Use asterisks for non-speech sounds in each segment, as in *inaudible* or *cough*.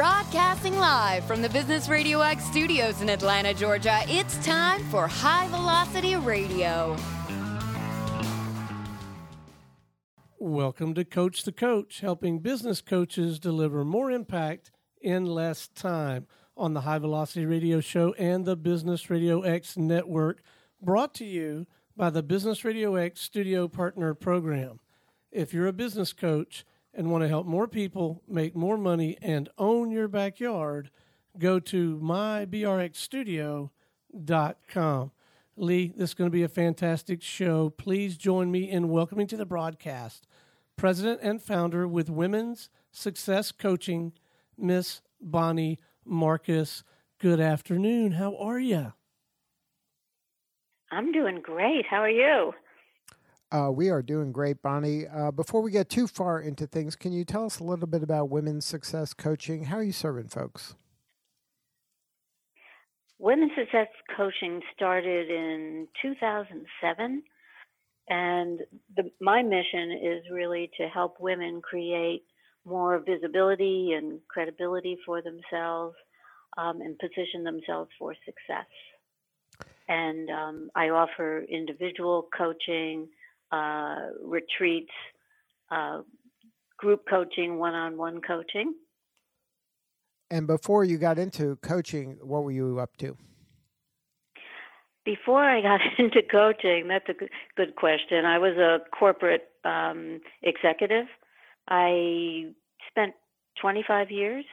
Broadcasting live from the Business Radio X studios in Atlanta, Georgia, it's time for High Velocity Radio. Welcome to Coach the Coach, helping business coaches deliver more impact in less time on the High Velocity Radio Show and the Business Radio X network, brought to you by the Business Radio X Studio Partner Program. If you're a business coach, and want to help more people make more money and own your backyard, go to mybrxstudio.com. Lee, this is going to be a fantastic show. Please join me in welcoming to the broadcast President and founder with Women's Success Coaching, Miss Bonnie Marcus. Good afternoon. How are you? I'm doing great. How are you? Uh, we are doing great, Bonnie. Uh, before we get too far into things, can you tell us a little bit about women's success coaching? How are you serving folks? Women's success coaching started in 2007, and the, my mission is really to help women create more visibility and credibility for themselves um, and position themselves for success. And um, I offer individual coaching uh, retreats, uh, group coaching, one on one coaching. And before you got into coaching, what were you up to? Before I got *laughs* into coaching, that's a good question. I was a corporate um, executive. I spent 25 years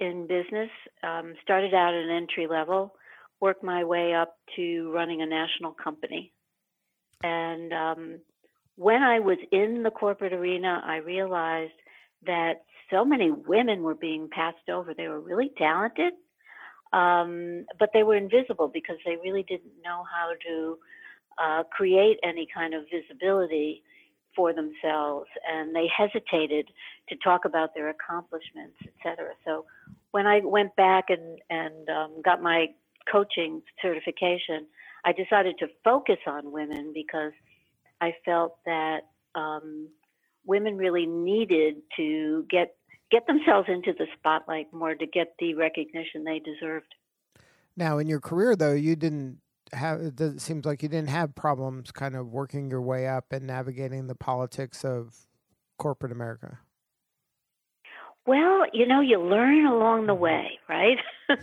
in business, um, started out at an entry level, worked my way up to running a national company. And um, when I was in the corporate arena, I realized that so many women were being passed over. They were really talented, um, but they were invisible because they really didn't know how to uh, create any kind of visibility for themselves, and they hesitated to talk about their accomplishments, et cetera. So when I went back and and um, got my coaching certification, I decided to focus on women because I felt that um, women really needed to get get themselves into the spotlight more to get the recognition they deserved. Now, in your career, though, you didn't have. It seems like you didn't have problems kind of working your way up and navigating the politics of corporate America. Well, you know, you learn along the way, right? *laughs*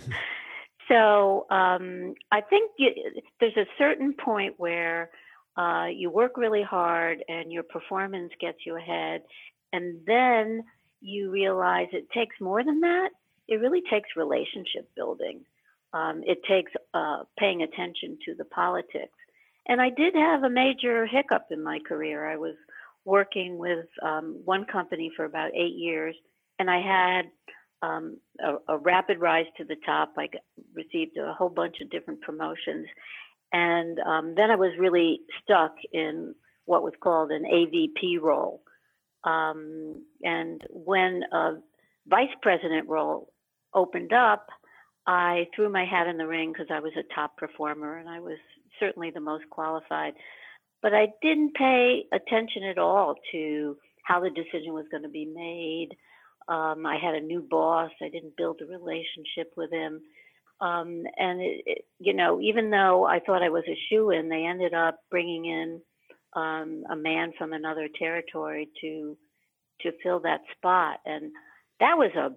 so um, I think you, there's a certain point where uh, you work really hard and your performance gets you ahead. And then you realize it takes more than that. It really takes relationship building. Um, it takes uh, paying attention to the politics. And I did have a major hiccup in my career. I was working with um, one company for about eight years, and I had um, a, a, rapid rise to the top. I got, received a whole bunch of different promotions, and um, then I was really stuck in what was called an AVP role. Um, and when a vice president role opened up, I threw my hat in the ring because I was a top performer and I was certainly the most qualified. But I didn't pay attention at all to how the decision was going to be made. Um, I had a new boss. I didn't build a relationship with him. Um, and it, it, you know, even though I thought I was a shoe in, they ended up bringing in um, a man from another territory to to fill that spot, and that was a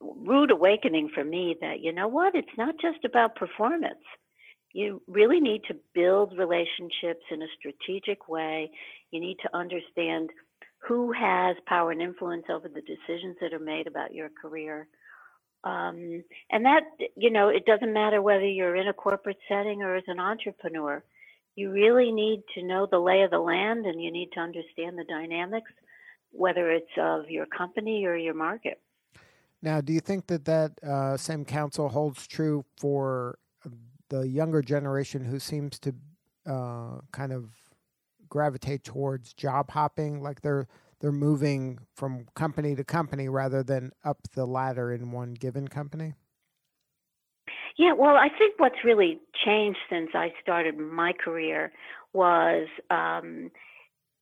rude awakening for me. That you know what, it's not just about performance. You really need to build relationships in a strategic way. You need to understand who has power and influence over the decisions that are made about your career um, and that, you know, it doesn't matter whether you're in a corporate setting or as an entrepreneur. You really need to know the lay of the land and you need to understand the dynamics, whether it's of your company or your market. Now, do you think that that uh, same counsel holds true for the younger generation who seems to uh, kind of gravitate towards job hopping? Like they're they're moving from company to company rather than up the ladder in one given company? Yeah, well, I think what's really changed since I started my career was um,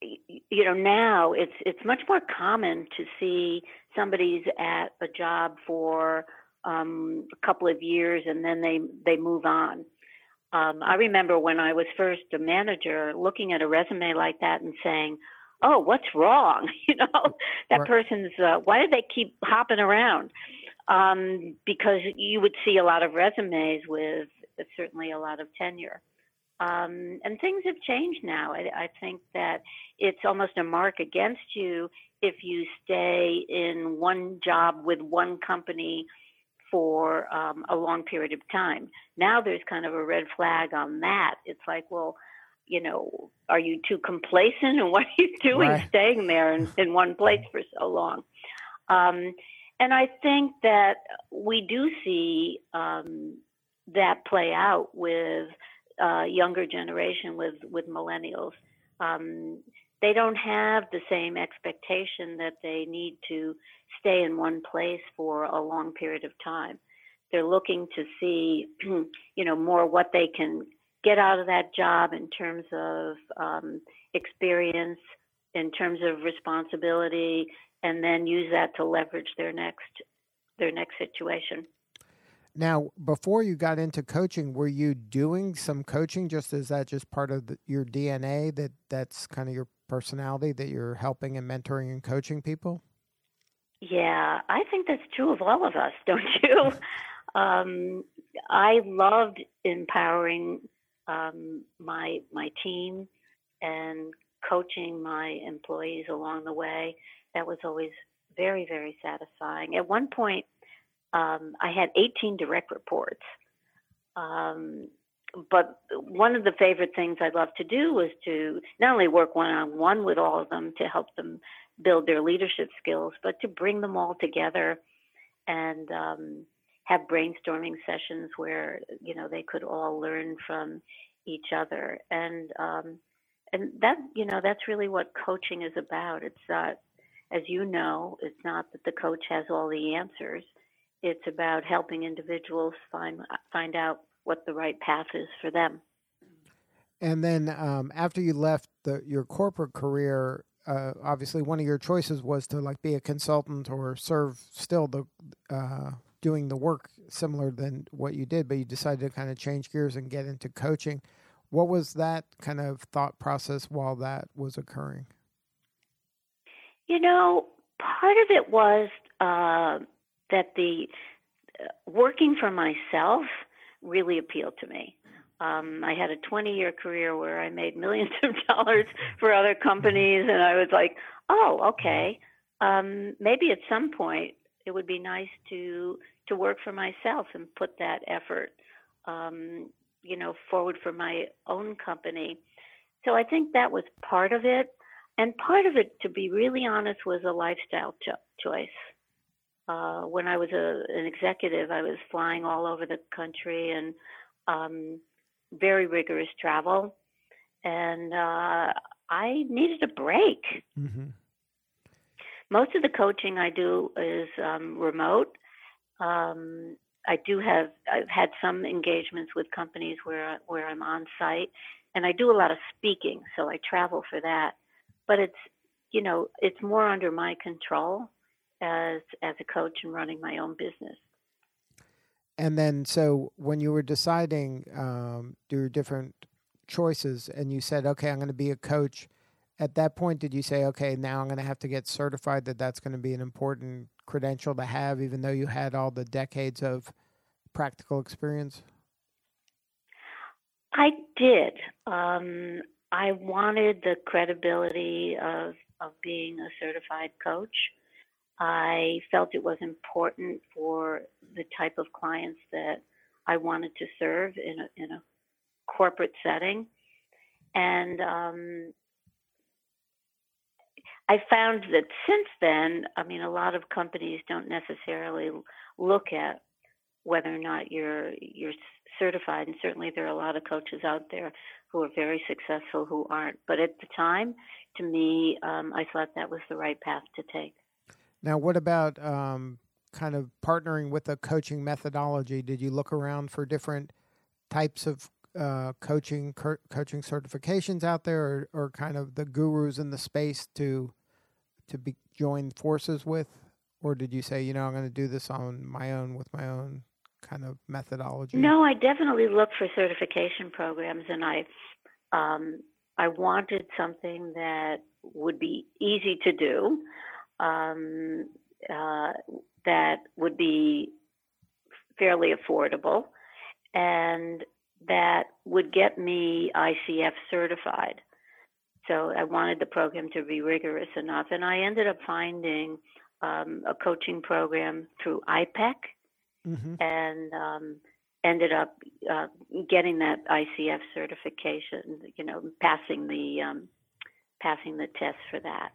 you know now it's it's much more common to see somebody's at a job for um, a couple of years and then they they move on. Um, I remember when I was first a manager, looking at a resume like that and saying, "Oh, what's wrong?" *laughs* You know, that right. person's uh, why do they keep hopping around? Um, because you would see a lot of resumes with certainly a lot of tenure. Um, and things have changed now. I, I, think that it's almost a mark against you if you stay in one job with one company for um, a long period of time. Now there's kind of a red flag on that. It's like, well, you know, are you too complacent and *laughs* what are you doing right. staying there in, in, one place for so long? Um, and I think that we do see um, that play out with uh, younger generation, with with millennials. Um, they don't have the same expectation that they need to stay in one place for a long period of time. They're looking to see, *clears throat* you know, more what they can get out of that job in terms of um, experience, in terms of responsibility, and then use that to leverage their next their next situation. Now, before you got into coaching, were you doing some coaching? Just is that just part of the, your DNA that that's kind of your personality that you're helping and mentoring and coaching people? Yeah, I think that's true of all of us, *laughs* don't you? um, I loved empowering um, my my team and coaching my employees along the way. That was always very very satisfying. At one point, um, I had 18 direct reports. Um, but one of the favorite things I love to do was to not only work one on one with all of them to help them build their leadership skills, but to bring them all together and um, have brainstorming sessions where you know they could all learn from each other. And um, and that you know that's really what coaching is about. It's not, as you know, it's not that the coach has all the answers. It's about helping individuals find find out what the right path is for them. And then um, after you left the, your corporate career, uh, obviously one of your choices was to like be a consultant or serve still the uh, doing the work similar than what you did, but you decided to kind of change gears and get into coaching. What was that kind of thought process while that was occurring? You know, part of it was uh, that the uh, working for myself really appealed to me. Um, I had a 20 year career where I made *laughs* millions of dollars for other companies, and I was like, oh, okay. Um, maybe at some point it would be nice to to work for myself and put that effort, um, you know, forward for my own company. So I think that was part of it, and part of it, to be really honest, was a lifestyle cho- choice. Uh, when I was a, an executive, I was flying all over the country and um, very rigorous travel, and uh, I needed a break. Mm-hmm. Most of the coaching I do is um, remote. Um, I do have I've had some engagements with companies where where I'm on site, and I do a lot of speaking, so I travel for that. But it's you know it's more under my control as as a coach and running my own business. And then, so when you were deciding um, your different choices, and you said, "Okay, I'm going to be a coach." At that point, did you say, "Okay, now I'm going to have to get certified"? That that's going to be an important credential to have, even though you had all the decades of practical experience. I did. Um, I wanted the credibility of of being a certified coach. I felt it was important for the type of clients that I wanted to serve in a, in a corporate setting. And um, I found that since then, I mean, a lot of companies don't necessarily look at whether or not you're you're certified, and certainly there are a lot of coaches out there who are very successful who aren't. But at the time, to me, um, I thought that was the right path to take. Now, what about um, kind of partnering with a coaching methodology? Did you look around for different types of uh, coaching co- coaching certifications out there, or, or kind of the gurus in the space to to be join forces with, or did you say, you know, I'm going to do this on my own with my own kind of methodology? No, I definitely looked for certification programs, and I um, I wanted something that would be easy to do, um, uh, that would be fairly affordable, and that would get me ICF certified. So I wanted the program to be rigorous enough, and I ended up finding um, a coaching program through IPEC, mm-hmm. and um, ended up uh, getting that ICF certification. You know, passing the um, passing the test for that.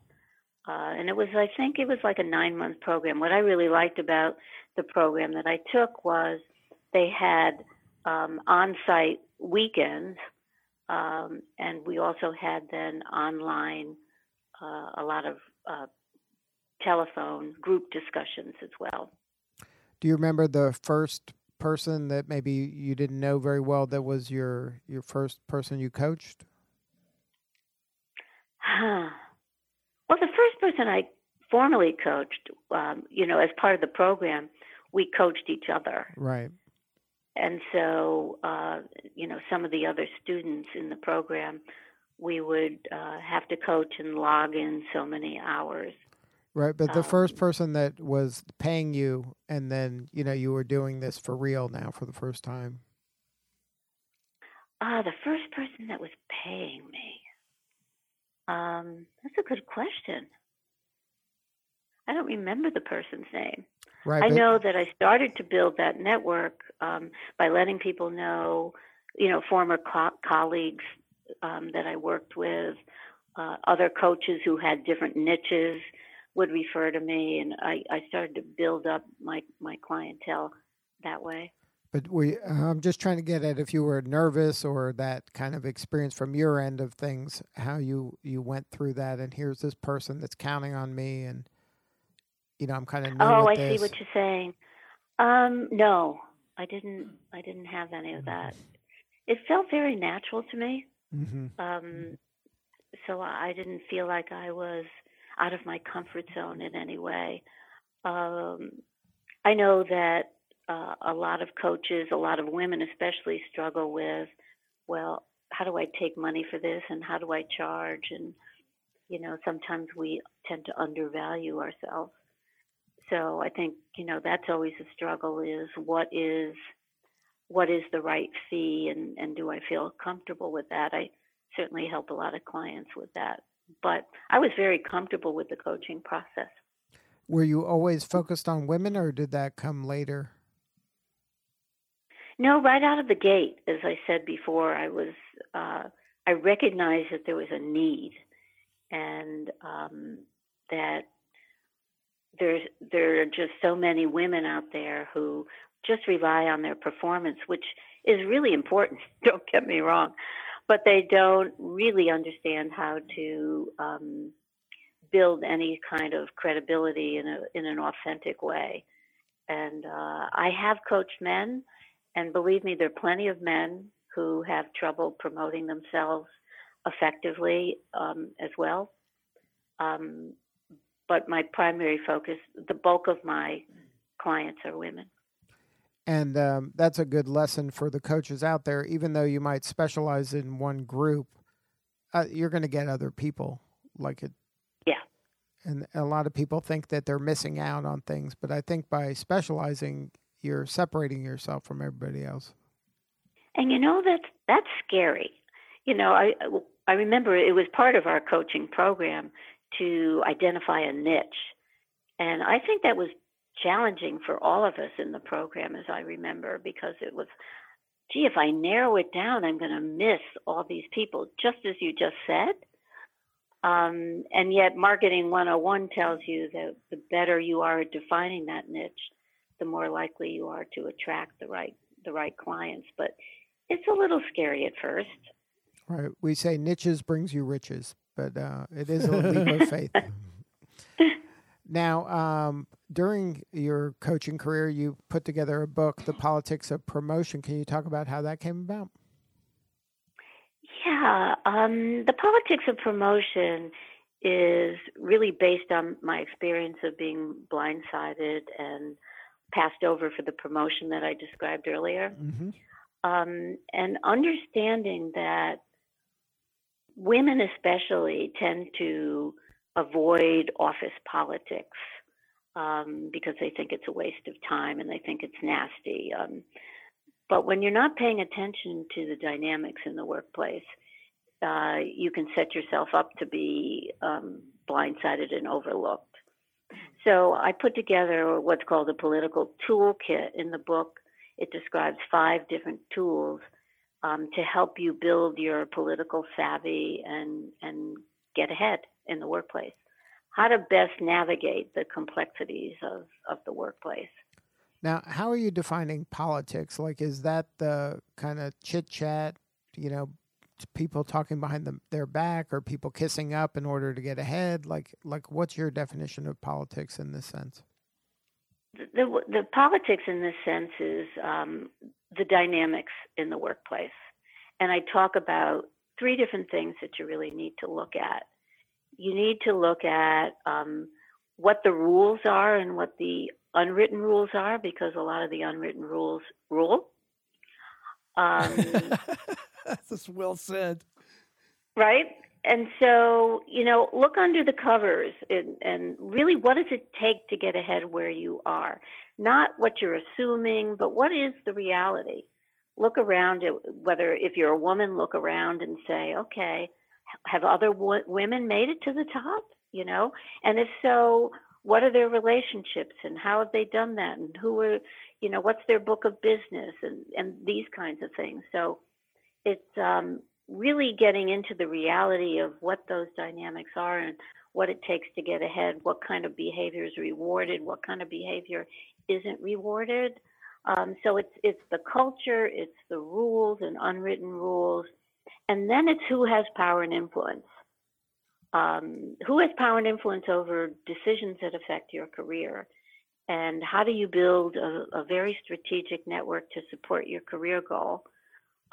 Uh, and it was, I think, it was like a nine month program. What I really liked about the program that I took was they had um, on site weekends, um, and we also had then online uh, a lot of uh, telephone group discussions as well. Do you remember the first person that maybe you didn't know very well that was your your first person you coached? Well, the first person I formally coached, um, you know, as part of the program, we coached each other. Right. And so, uh, you know, some of the other students in the program, we would uh, have to coach and log in so many hours. Right, but the um, first person that was paying you, and then you know you were doing this for real now for the first time. Ah, uh, the first person that was paying me. Um, that's a good question. I don't remember the person's name. Right, I know that I started to build that network um, by letting people know, you know, former co- colleagues um, that I worked with, uh, other coaches who had different niches would refer to me, and I, I started to build up my my clientele that way. But we, I'm just trying to get at if you were nervous or that kind of experience from your end of things, how you you went through that, and here's this person that's counting on me, and you know, I'm kind of oh, I this. see what you're saying. Um, no, I didn't. I didn't have any of that. It felt very natural to me. Mm-hmm. Um, so I didn't feel like I was out of my comfort zone in any way. Um, I know that uh, a lot of coaches, a lot of women especially, struggle with, well, how do I take money for this, and how do I charge, and you know, sometimes we tend to undervalue ourselves so I think you know that's always a struggle is what is what is the right fee and and do I feel comfortable with that? I certainly help a lot of clients with that, but I was very comfortable with the coaching process. Were you always focused on women, or did that come later? No, right out of the gate, as I said before, I was uh, I recognized that there was a need, and um, that there are just so many women out there who just rely on their performance, which is really important. *laughs* Don't get me wrong, but they don't really understand how to um, build any kind of credibility in a in an authentic way. And uh, I have coached men, and believe me, there are plenty of men who have trouble promoting themselves effectively um, as well. Um, but my primary focus, the bulk of my clients are women. And um, that's a good lesson for the coaches out there. Even though you might specialize in one group, uh, you're going to get other people like it. Yeah. And a lot of people think that they're missing out on things, but I think by specializing, you're separating yourself from everybody else. And you know that's that's scary. You know, I I remember it was part of our coaching program to identify a niche. And I think that was challenging for all of us in the program, as I remember, because it was, gee, if I narrow it down, I'm going to miss all these people, just as you just said. Um, and yet, Marketing 101 tells you that the better you are at defining that niche, the more likely you are to attract the right the right clients. But it's a little scary at first. Right. We say niches brings you riches but uh, it is a *laughs* leap of faith. Now, um, during your coaching career, you put together a book, The Politics of Promotion. Can you talk about how that came about? Yeah, um, the politics of promotion is really based on my experience of being blindsided and passed over for the promotion that I described earlier. Mm-hmm. Um, and understanding that women, especially, tend to avoid office politics um, because they think it's a waste of time and they think it's nasty. Um, but when you're not paying attention to the dynamics in the workplace, uh, you can set yourself up to be um, blindsided and overlooked. So I put together what's called a political toolkit in the book. It describes five different tools um, to help you build your political savvy and and get ahead in the workplace. How to best navigate the complexities of, of the workplace. Now, how are you defining politics? Like, is that the kind of chit chat, you know, people talking behind them, their back, or people kissing up in order to get ahead? Like, like, what's your definition of politics in this sense? The the politics in this sense is um, the dynamics in the workplace, and I talk about three different things that you really need to look at. You need to look at um, what the rules are and what the unwritten rules are because a lot of the unwritten rules rule. *laughs* Um, *laughs* That's well said. Right? And so, you know, look under the covers and, and really what does it take to get ahead where you are? Not what you're assuming, but what is the reality? Look around at whether, if you're a woman, look around and say, okay, have other women made it to the top? You know? And if so, what are their relationships and how have they done that and who are you know what's their book of business and and these kinds of things so it's um, really getting into the reality of what those dynamics are and what it takes to get ahead what kind of behavior is rewarded what kind of behavior isn't rewarded um, so it's it's the culture it's the rules and unwritten rules and then it's who has power and influence um, who has power and influence over decisions that affect your career? And how do you build a, a very strategic network to support your career goal?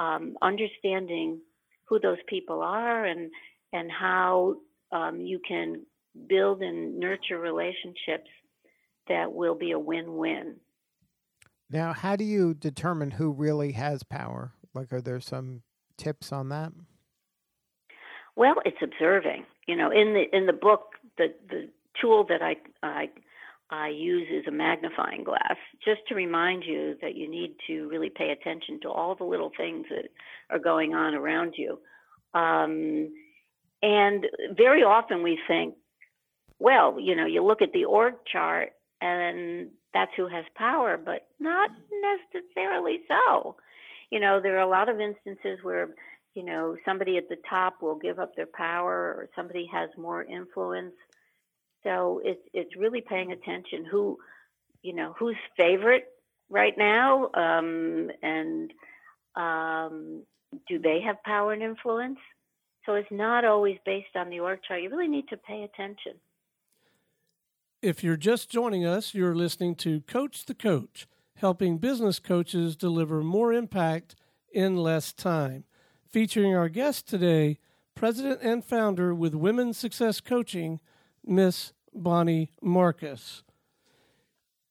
Um, understanding who those people are and and how um, you can build and nurture relationships that will be a win-win. Now, how do you determine who really has power? Like, are there some tips on that? Well, it's observing. You know, in the in the book, the the tool that I I I use is a magnifying glass, just to remind you that you need to really pay attention to all the little things that are going on around you. Um, and very often we think, well, you know, you look at the org chart and that's who has power, but not necessarily so. You know, there are a lot of instances where you know, somebody at the top will give up their power or somebody has more influence. So it's it's really paying attention who, you know, who's favorite right now, um, and um, do they have power and influence? So it's not always based on the org chart. You really need to pay attention. If you're just joining us, you're listening to Coach the Coach, helping business coaches deliver more impact in less time featuring our guest today, president and founder with Women's Success Coaching, Miss Bonnie Marcus.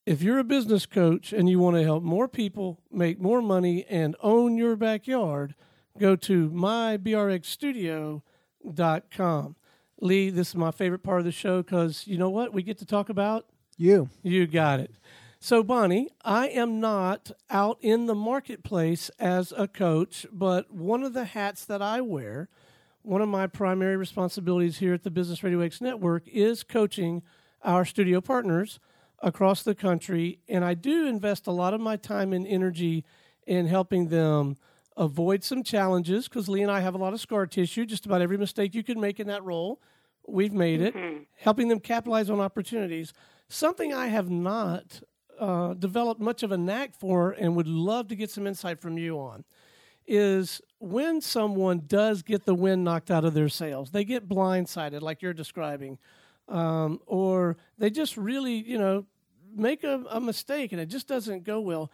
If you're a business coach and you want to help more people make more money and own your backyard, go to mybrxstudio.com. Lee, this is my favorite part of the show because you know what? We get to talk about you. You got it. So, Bonnie, I am not out in the marketplace as a coach, but one of the hats that I wear, one of my primary responsibilities here at the Business Radio X Network is coaching our studio partners across the country. And I do invest a lot of my time and energy in helping them avoid some challenges because Lee and I have a lot of scar tissue. Just about every mistake you can make in that role, we've made it, mm-hmm. helping them capitalize on opportunities. Something I have not uh, developed much of a knack for and would love to get some insight from you on is when someone does get the wind knocked out of their sails, they get blindsided, like you're describing, um, or they just really, you know, make a, a mistake and it just doesn't go well.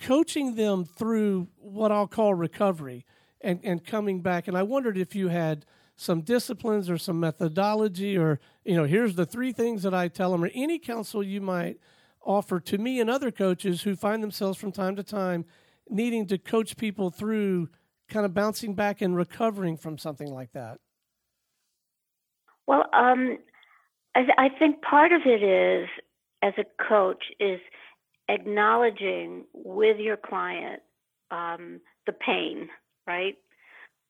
Coaching them through what I'll call recovery and, and coming back. And I wondered if you had some disciplines or some methodology or, you know, here's the three things that I tell them or any counsel you might offer to me and other coaches who find themselves from time to time needing to coach people through kind of bouncing back and recovering from something like that? Well, um, I, I think part of it is, as a coach, is acknowledging with your client um, the pain, right?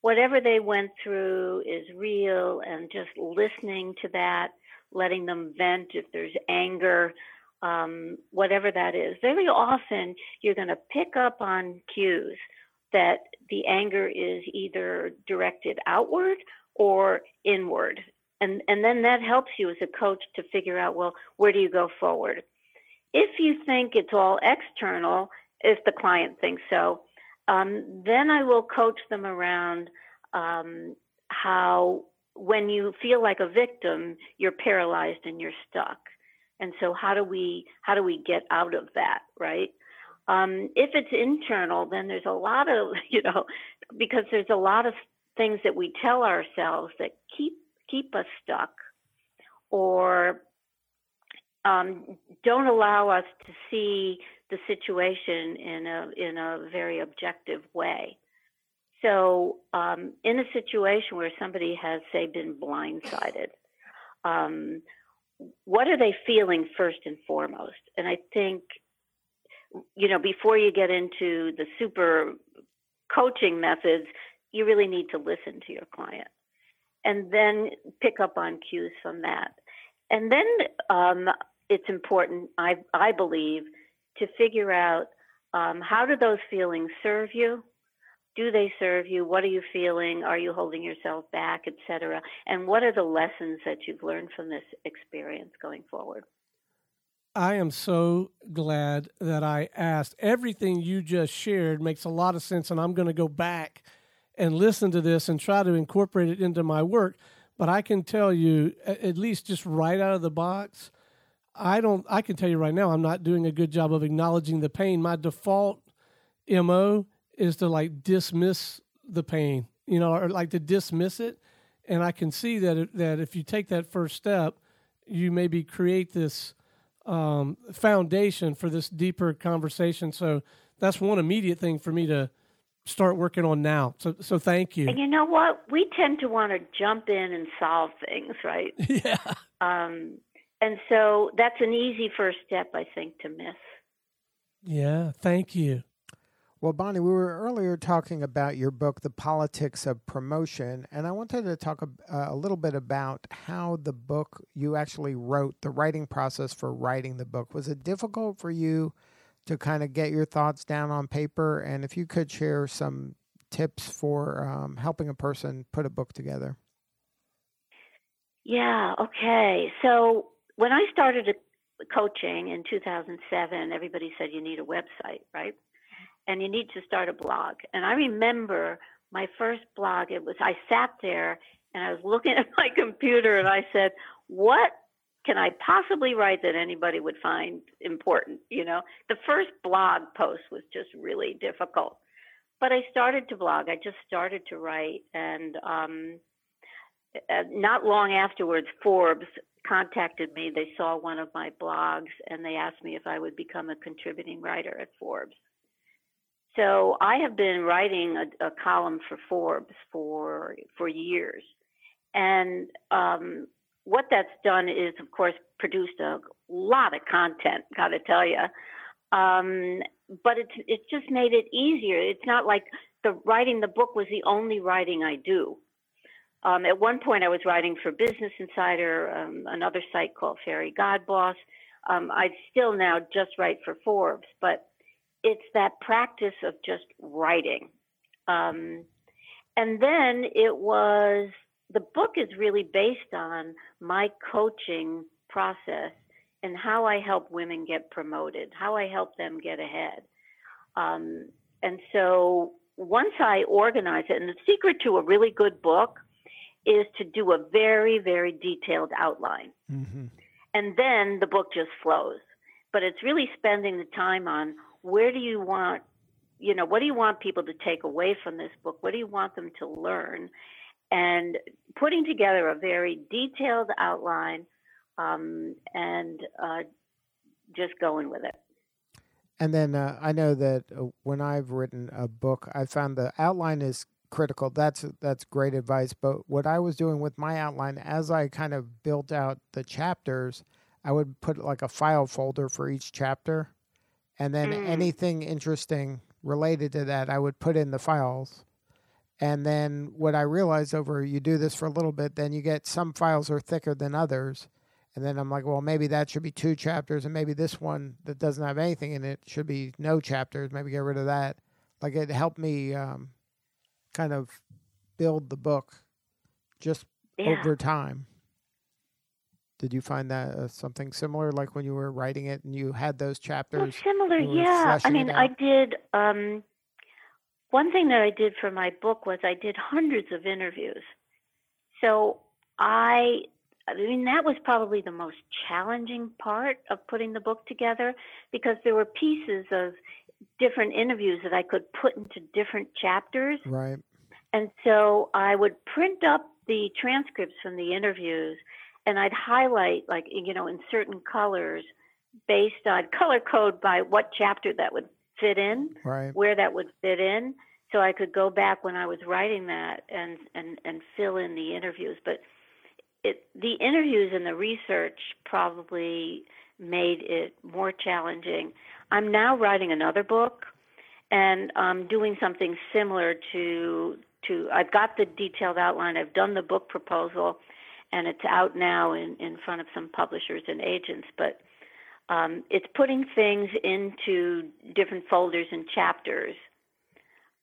Whatever they went through is real, and just listening to that, letting them vent if there's anger, um, whatever that is. Very often, you're going to pick up on cues that the anger is either directed outward or inward. And, and then that helps you as a coach to figure out, well, where do you go forward? If you think it's all external, if the client thinks so, um, then I will coach them around um, how when you feel like a victim, you're paralyzed and you're stuck. And so how do we how do we get out of that, right? Um, if it's internal, then there's a lot of *laughs* you know because there's a lot of things that we tell ourselves that keep keep us stuck or um, don't allow us to see the situation in a in a very objective way. So, um, in a situation where somebody has, say, been blindsided, um, what are they feeling first and foremost? And I think, you know, before you get into the super coaching methods, you really need to listen to your client and then pick up on cues from that. And then um, it's important, I, I believe, to figure out um, how do those feelings serve you? Do they serve you? What are you feeling? Are you holding yourself back, etc.? And what are the lessons that you've learned from this experience going forward? I am so glad that I asked. Everything you just shared makes a lot of sense, and I'm going to go back and listen to this and try to incorporate it into my work. But I can tell you, at least just right out of the box, I don't. I can tell you right now, I'm not doing a good job of acknowledging the pain. My default mo is to like dismiss the pain, you know, or like to dismiss it. And I can see that it, that if you take that first step, you maybe create this um, foundation for this deeper conversation. So that's one immediate thing for me to start working on now. So so thank you. And you know what? We tend to want to jump in and solve things, right? *laughs* Yeah. Um, and so that's an easy first step, I think, to miss. Yeah, thank you. Well, Bonnie, we were earlier talking about your book, The Politics of Promotion, and I wanted to talk a, uh, a little bit about how the book you actually wrote, the writing process for writing the book. Was it difficult for you to kind of get your thoughts down on paper? And if you could share some tips for um, helping a person put a book together. Yeah, okay. So when I started coaching in 2007, everybody said you need a website, right? And you need to start a blog. And I remember my first blog, it was, I sat there and I was looking *laughs* at my computer and I said, what can I possibly write that anybody would find important? You know, the first blog post was just really difficult. But I started to blog. I just started to write. And um, uh, not long afterwards, Forbes contacted me. They saw one of my blogs and they asked me if I would become a contributing writer at Forbes. So I have been writing a, a column for Forbes for for years, and um, what that's done is, of course, produced a lot of content. Got to tell you, um, but it's it's just made it easier. It's not like the writing the book was the only writing I do. Um, at one point, I was writing for Business Insider, um, another site called Fairygodboss. Um, I still now just write for Forbes, but it's that practice of just writing. Um, and then it was the book is really based on my coaching process and how I help women get promoted, how I help them get ahead. Um, and so once I organize it, and the secret to a really good book is to do a very, very detailed outline. Mm-hmm. And then the book just flows. But it's really spending the time on where do you want you know, what do you want people to take away from this book? What do you want them to learn? And putting together a very detailed outline um, and uh, just going with it. And then uh, I know that uh, when I've written a book, I found the outline is critical. That's that's great advice. But what I was doing with my outline, as I kind of built out the chapters, I would put like a file folder for each chapter, and then Mm. anything interesting related to that, I would put in the files. And then what I realized over you do this for a little bit, then you get some files are thicker than others. And then I'm like, well, maybe that should be two chapters, and maybe this one that doesn't have anything in it should be no chapters. Maybe get rid of that. Like it helped me um, kind of build the book just Yeah. over time. Did you find that uh, something similar, like when you were writing it and you had those chapters? Well, similar, yeah. I mean, I did. Um, one thing that I did for my book was I did hundreds of interviews. So I, I mean, that was probably the most challenging part of putting the book together because there were pieces of different interviews that I could put into different chapters. Right. And so I would print up the transcripts from the interviews and I'd highlight, like, you know, in certain colors based on color code by what chapter that would fit in, Right. where that would fit in. So I could go back when I was writing that and, and, and fill in the interviews. But it, the interviews and the research probably made it more challenging. I'm now writing another book and I'm doing something similar to to I've got the detailed outline, I've done the book proposal and it's out now in, in front of some publishers and agents, but um, it's putting things into different folders and chapters.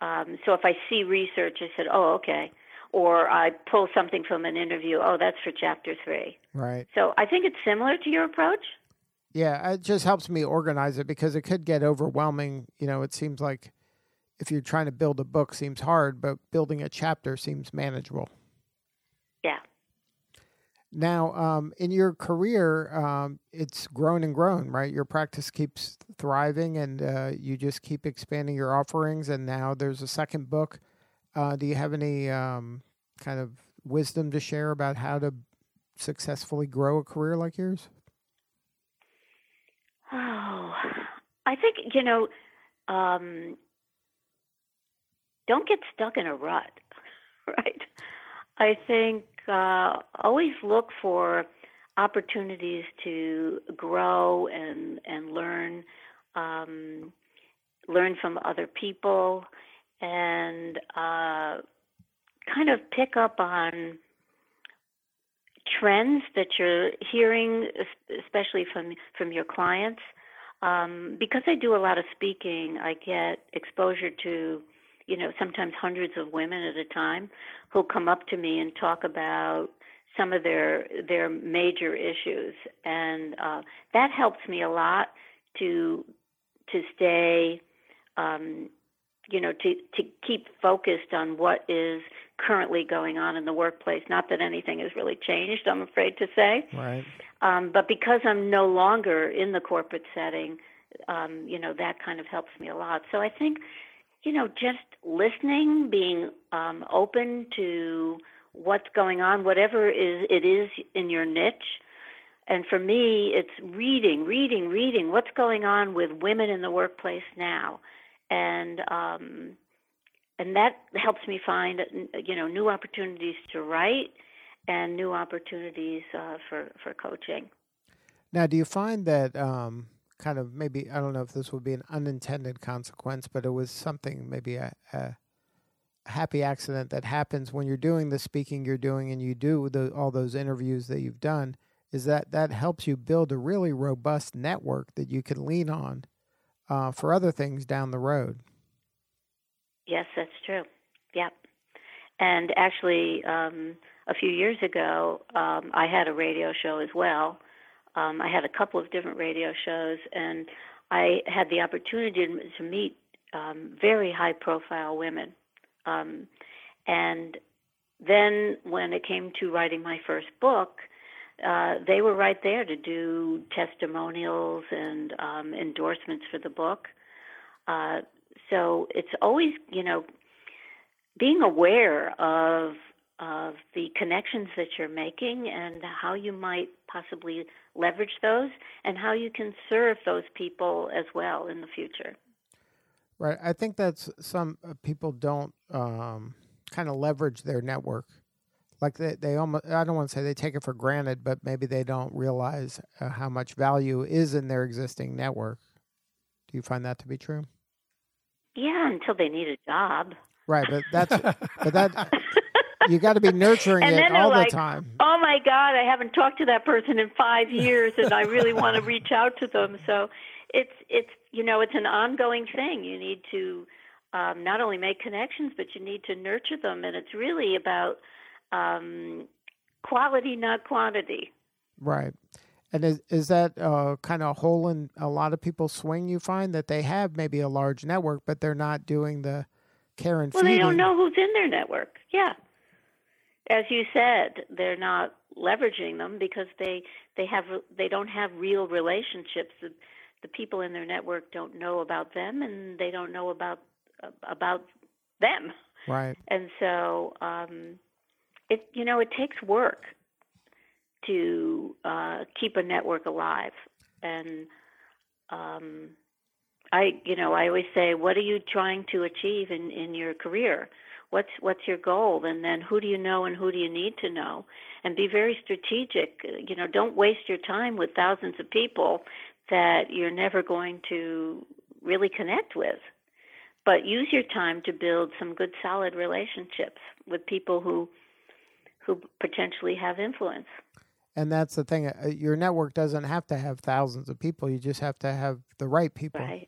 Um, so if I see research, I said, oh, okay. Or I pull something from an interview, oh, that's for chapter three. Right. So I think it's similar to your approach. Yeah, it just helps me organize it because it could get overwhelming. You know, it seems like if you're trying to build a book seems hard, but building a chapter seems manageable. Yeah. Now, um, in your career, um, it's grown and grown, right? Your practice keeps thriving, and uh, you just keep expanding your offerings. And now there's a second book. Uh, do you have any um, kind of wisdom to share about how to successfully grow a career like yours? Oh, I think, you know, um, don't get stuck in a rut, *laughs* right? I think uh, always look for opportunities to grow and, and learn, um, learn from other people, and uh, kind of pick up on trends that you're hearing, especially from from your clients. Um, because I do a lot of speaking, I get exposure to, you know, sometimes hundreds of women at a time who'll come up to me and talk about some of their their major issues, and uh, that helps me a lot to to stay. Um, you know, to, to keep focused on what is currently going on in the workplace. Not that anything has really changed, I'm afraid to say. Right. Um, but because I'm no longer in the corporate setting, um, you know, that kind of helps me a lot. So I think, you know, just listening, being um, open to what's going on, whatever is it is in your niche. And for me, it's reading, reading, reading. What's going on with women in the workplace now? and um, and that helps me find you know new opportunities to write and new opportunities uh, for for coaching. Now, do you find that um, kind of maybe I don't know if this would be an unintended consequence, but it was something maybe a, a happy accident that happens when you're doing the speaking you're doing and you do the, all those interviews that you've done is that that helps you build a really robust network that you can lean on uh, for other things down the road. Yes, that's true. Yep. And actually, um, a few years ago, um, I had a radio show as well. Um, I had a couple of different radio shows, and I had the opportunity to, meet um, very high profile women. Um, and then when it came to writing my first book, uh, they were right there to do testimonials and um, endorsements for the book. Uh, so it's always, you know, being aware of of the connections that you're making and how you might possibly leverage those and how you can serve those people as well in the future. Right. I think that's some uh, people don't um, kind of leverage their network. Like they, they almost, I don't want to say they take it for granted, but maybe they don't realize uh, how much value is in their existing network. Do you find that to be true? Yeah, until they need a job. Right, but that's but that *laughs* you got to be *laughs* nurturing and it all like, the time. Oh my God, I haven't talked to that person in five *laughs* years, and I really want to reach out to them. So it's it's you know it's an ongoing thing. You need to um, not only make connections, but you need to nurture them, and it's really about um, quality, not quantity. Right. And is is that uh, kind of a hole in a lot of people's swing? You find that they have maybe a large network, but they're not doing the care and well, feeding. they don't know who's in their network. Yeah, as you said, they're not leveraging them because they they have they don't have real relationships. The, the people in their network don't know about them, and they don't know about about them. Right. And so, um, it you know it takes work to uh, keep a network alive. And um, I, you know, I always say, what are you trying to achieve in, in your career? What's what's your goal? And then who do you know and who do you need to know? And be very strategic. You know, don't waste your time with thousands of people that you're never going to really connect with. But use your time to build some good, solid relationships with people who who potentially have influence. And that's the thing. Uh, your network doesn't have to have thousands of people. You just have to have the right people. Right.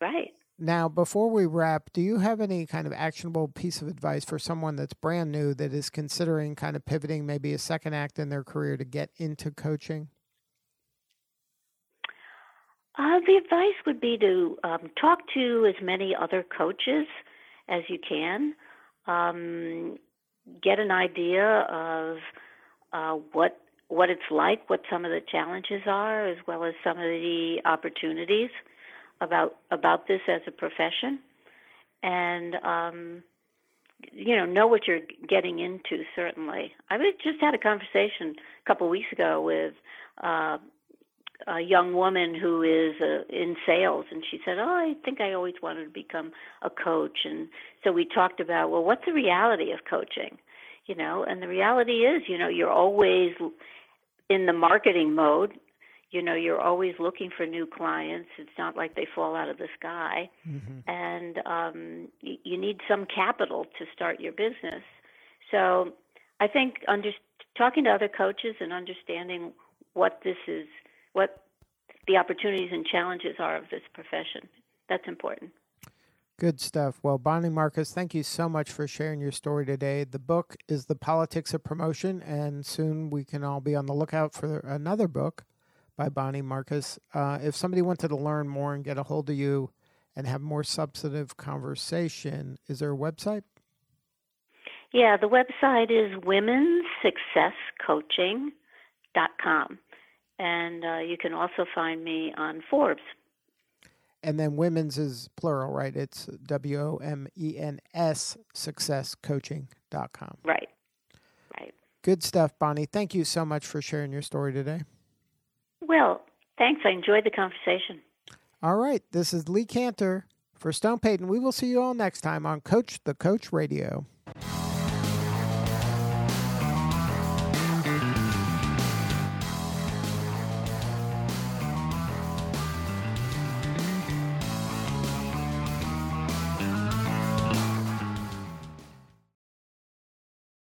Right. Now, before we wrap, do you have any kind of actionable piece of advice for someone that's brand new that is considering kind of pivoting maybe a second act in their career to get into coaching? Uh, the advice would be to um, talk to as many other coaches as you can. Um, get an idea of uh, what what it's like, what some of the challenges are, as well as some of the opportunities about about this as a profession, and um, you know know what you're getting into. Certainly, I just had a conversation a couple weeks ago with. Uh, a young woman who is uh, in sales and she said oh i think i always wanted to become a coach and so we talked about well what's the reality of coaching you know and the reality is you know you're always in the marketing mode you know you're always looking for new clients it's not like they fall out of the sky mm-hmm. and um you, you need some capital to start your business so i think under talking to other coaches and understanding what this is what the opportunities and challenges are of this profession that's important Good stuff. Well, Bonnie Marcus, thank you so much for sharing your story today. The book is The Politics of Promotion, and soon we can all be on the lookout for another book by Bonnie Marcus. Uh, if somebody wanted to learn more and get a hold of you and have more substantive conversation, is there a website? Yeah, the website is womenssuccesscoaching.com. And uh, you can also find me on Forbes. And then women's is plural, right? It's W O M E N S successcoaching.com. Right. Right. Good stuff, Bonnie. Thank you so much for sharing your story today. Well, thanks. I enjoyed the conversation. All right. This is Lee Kantor for Stone Payton. We will see you all next time on Coach the Coach Radio.